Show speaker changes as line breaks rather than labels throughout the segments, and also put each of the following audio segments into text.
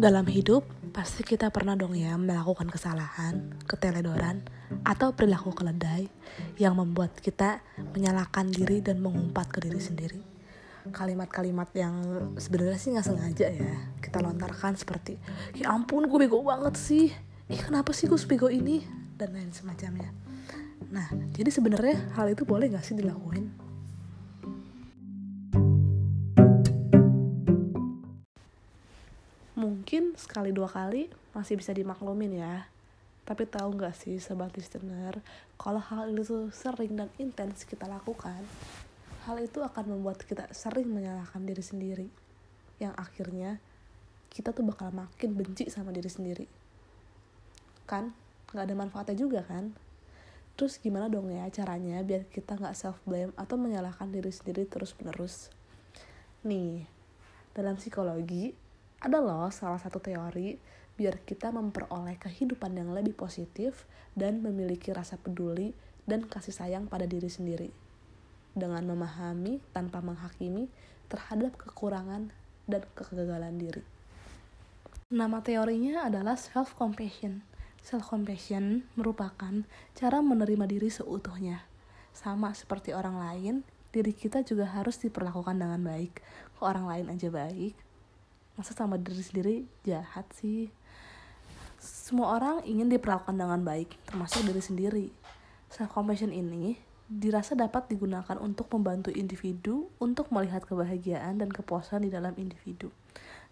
Dalam hidup, pasti kita pernah dong ya melakukan kesalahan, keteledoran, atau perilaku keledai yang membuat kita menyalahkan diri dan mengumpat ke diri sendiri. Kalimat-kalimat yang sebenarnya sih nggak sengaja ya kita lontarkan seperti, ya ampun gue bego banget sih, ih kenapa sih gue sebego ini, dan lain semacamnya. Nah, jadi sebenarnya hal itu boleh nggak sih dilakuin? Mungkin sekali dua kali masih bisa dimaklumin ya. Tapi tahu nggak sih sobat listener kalau hal ini tuh sering dan intens kita lakukan hal itu akan membuat kita sering menyalahkan diri sendiri. Yang akhirnya kita tuh bakal makin benci sama diri sendiri. Kan? Nggak ada manfaatnya juga kan? Terus gimana dong ya caranya biar kita nggak self blame atau menyalahkan diri sendiri terus menerus nih dalam psikologi ada loh salah satu teori biar kita memperoleh kehidupan yang lebih positif dan memiliki rasa peduli dan kasih sayang pada diri sendiri. Dengan memahami tanpa menghakimi terhadap kekurangan dan kegagalan diri. Nama teorinya adalah self-compassion. Self-compassion merupakan cara menerima diri seutuhnya. Sama seperti orang lain, diri kita juga harus diperlakukan dengan baik. Ke orang lain aja baik, masa sama diri sendiri jahat sih semua orang ingin diperlakukan dengan baik termasuk diri sendiri self compassion ini dirasa dapat digunakan untuk membantu individu untuk melihat kebahagiaan dan kepuasan di dalam individu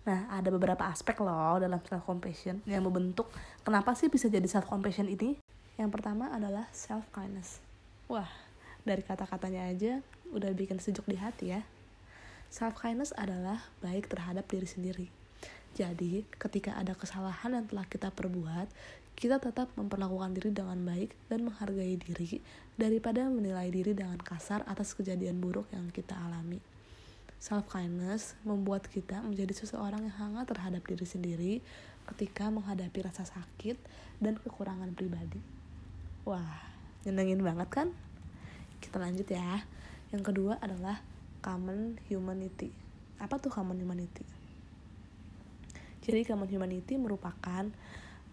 Nah, ada beberapa aspek loh dalam self compassion yang membentuk kenapa sih bisa jadi self compassion ini. Yang pertama adalah self kindness. Wah, dari kata-katanya aja udah bikin sejuk di hati ya. Self kindness adalah baik terhadap diri sendiri. Jadi, ketika ada kesalahan yang telah kita perbuat, kita tetap memperlakukan diri dengan baik dan menghargai diri daripada menilai diri dengan kasar atas kejadian buruk yang kita alami. Self kindness membuat kita menjadi seseorang yang hangat terhadap diri sendiri ketika menghadapi rasa sakit dan kekurangan pribadi. Wah, nyenengin banget kan? Kita lanjut ya. Yang kedua adalah common humanity. Apa tuh common humanity? Jadi common humanity merupakan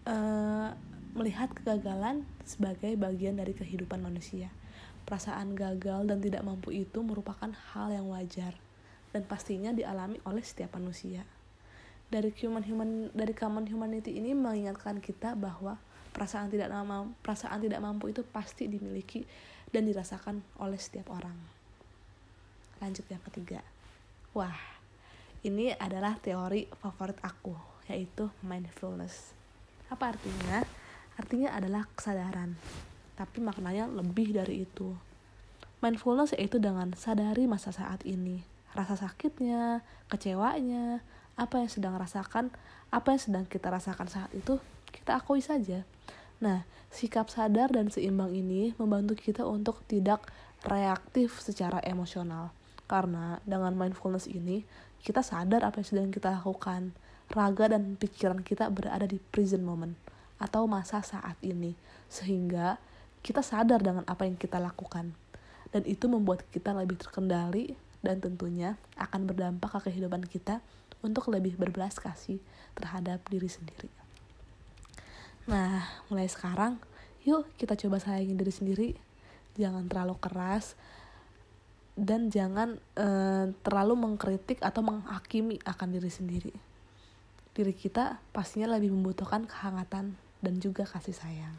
uh, melihat kegagalan sebagai bagian dari kehidupan manusia. Perasaan gagal dan tidak mampu itu merupakan hal yang wajar dan pastinya dialami oleh setiap manusia. Dari human human dari common humanity ini mengingatkan kita bahwa perasaan tidak mampu, perasaan tidak mampu itu pasti dimiliki dan dirasakan oleh setiap orang lanjut yang ketiga. Wah ini adalah teori favorit aku yaitu mindfulness. Apa artinya? Artinya adalah kesadaran tapi maknanya lebih dari itu. Mindfulness yaitu dengan sadari masa saat ini rasa sakitnya kecewanya apa yang sedang rasakan apa yang sedang kita rasakan saat itu kita akui saja. Nah, sikap sadar dan seimbang ini membantu kita untuk tidak reaktif secara emosional. Karena dengan mindfulness ini, kita sadar apa yang sedang kita lakukan. Raga dan pikiran kita berada di present moment atau masa saat ini. Sehingga kita sadar dengan apa yang kita lakukan. Dan itu membuat kita lebih terkendali dan tentunya akan berdampak ke kehidupan kita untuk lebih berbelas kasih terhadap diri sendiri. Nah, mulai sekarang, yuk kita coba sayangi diri sendiri. Jangan terlalu keras, dan jangan uh, terlalu mengkritik atau menghakimi akan diri sendiri. Diri kita pastinya lebih membutuhkan kehangatan dan juga kasih sayang.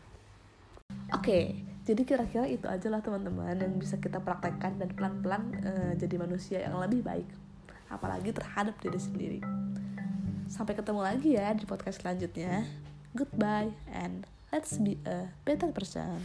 Oke, okay, jadi kira-kira itu aja lah teman-teman yang bisa kita praktekkan dan pelan-pelan uh, jadi manusia yang lebih baik, apalagi terhadap diri sendiri. Sampai ketemu lagi ya di podcast selanjutnya. Goodbye and let's be a better person.